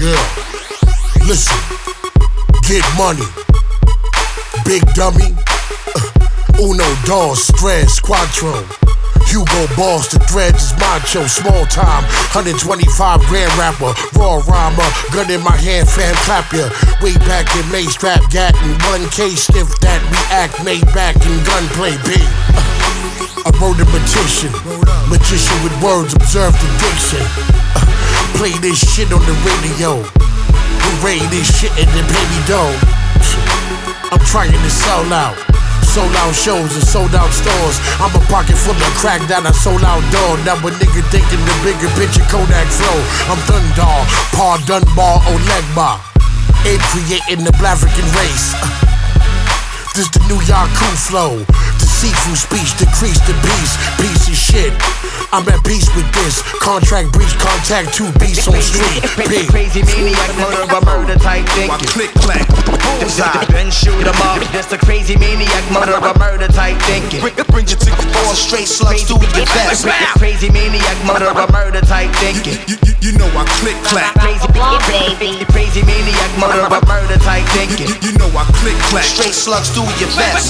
Yeah. Listen, get money. Big dummy. Uh, uno, dos, tres, cuatro. Hugo Boss, the threads is macho, small time, 125 grand rapper, raw rhymer, gun in my hand, fan clap ya. Way back in May, strap gat and 1K stiff that we act, made back in gunplay B. Uh, I wrote a magician, magician with words, observe the diction. Uh, play this shit on the radio. Hooray, this shit in the baby dough. I'm trying to sell out. Sold out shows and sold out stores. I'm a pocket full of crack that I sold out door. Now a nigga thinking the bigger picture Kodak flow. I'm Dundar, Paul Dunbar, Olegba. Aid creating the Black African race. This the New York flow. The seafood speech, decrease the peace. Piece of shit. I'm at peace with this. Contract breach, contact two beats on street. P. Crazy maniac, murderer, murder type Why thinking. click clack, bullseye. Then shoot 'em up. That's the crazy maniac, murderer, murder type thinking. Bring, bring your ticket four straight slugs through your vest. Crazy maniac, murderer, murder type thinking. You, you, you know I click clack. Crazy, crazy, crazy maniac, murderer, murder type thinking. You, you know I click clack. Straight slugs through your vest.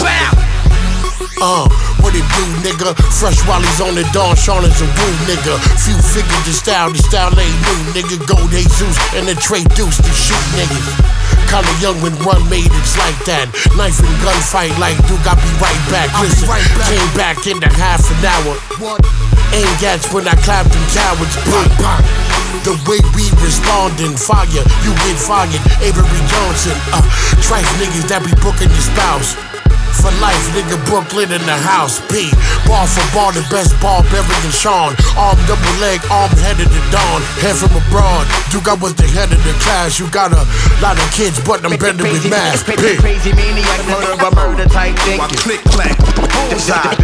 Uh, what it do, nigga? Fresh Wally's on the dawn, Sean is a woo, nigga. Few figures the style, the style ain't new, nigga. Gold Jesus and the Trey Deuce to shoot niggas. Kinda young when one made it's like that. Knife and gunfight like Duke, I'll be right back. Listen, came back in the half an hour. Ain't gats when I clapped them cowards. Bang, bang. The way we responding, fire, you get fired. Avery Johnson, uh, trife niggas that be booking your spouse. For life, nigga, Brooklyn in the house. P. Ball for ball, the best barbarian Sean. Arm double leg, arm headed to dawn. Head from abroad. Duke, I was the head of the class. You got a lot of kids, but I'm better with math. P. Crazy maniac, murderer, murder type Why thinking. click clack, bullseye.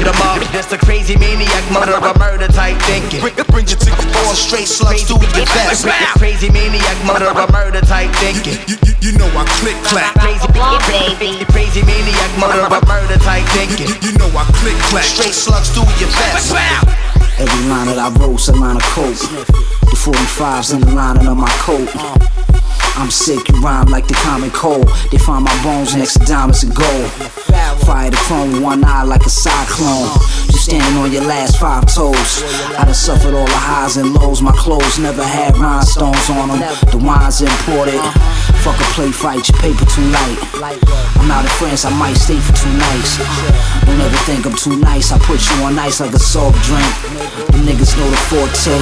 Then shoot 'em up. That's the crazy maniac, murderer, murder type thinking. Bring, bring your ticket four straight slugs through your vest. Crazy maniac, murderer, murder type thinking. You, you, you know I click clack. Crazy, crazy, crazy maniac, murderer, murder type thinking. You, you know I click clack. Straight slugs through your vest. Every line that I wrote's a line of coke. The 45's in the lining of my coat. I'm sick, you rhyme like the common cold. They find my bones next to diamonds and gold. Fire the chrome with one eye like a cyclone. You standing on your last five toes. I done suffered all the highs and lows. My clothes never had rhinestones on them. The wine's imported. Fuck a play fight, your paper too light. I'm out in France, I might stay for two nights. Don't ever think I'm too nice. I put you on ice like a soft drink. The niggas know the forte.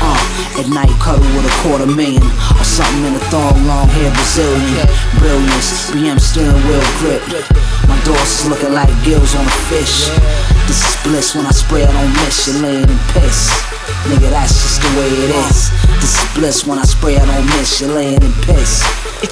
Uh, at night, cuddle with a quarter million something in a thong, long hair Brazilian. Brilliance, BM steering wheel grip. My doors is looking like gills on a fish. This is bliss when I spray, I don't miss. You're laying in piss. Nigga, that's just the way it is. This is bliss when I spray, I don't miss. You're laying in piss.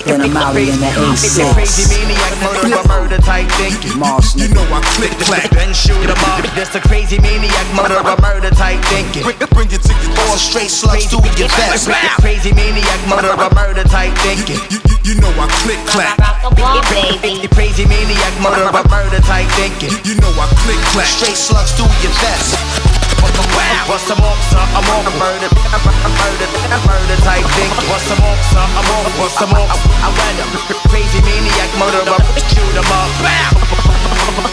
Then I'm out here in the Crazy A6. maniac, murderer, murder type thinking. Mars, You know I click clack. Then shoot 'em up. That's the crazy maniac, murderer, a murder type thinking. Bring, bring your ticket four straight slugs through your vest. Crazy maniac, murderer, murder type thinking. You, you, you know I click clack. Crazy maniac, murderer, murder type thinking. You, you know I click clack. Straight slugs through your vest. What's more, sir? I'm the murder, murder, murder type thinking. What's more, sir? I'm up. Crazy maniac, murderer, up.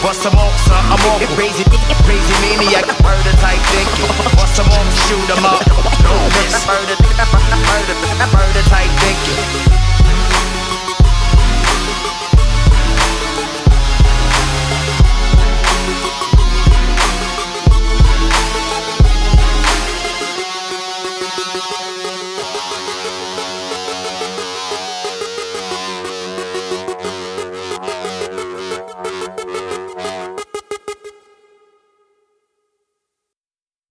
What's more, sir? I'm on. Crazy, crazy maniac, murder type thinking. What's some more? Shoot 'em up. No miss, murder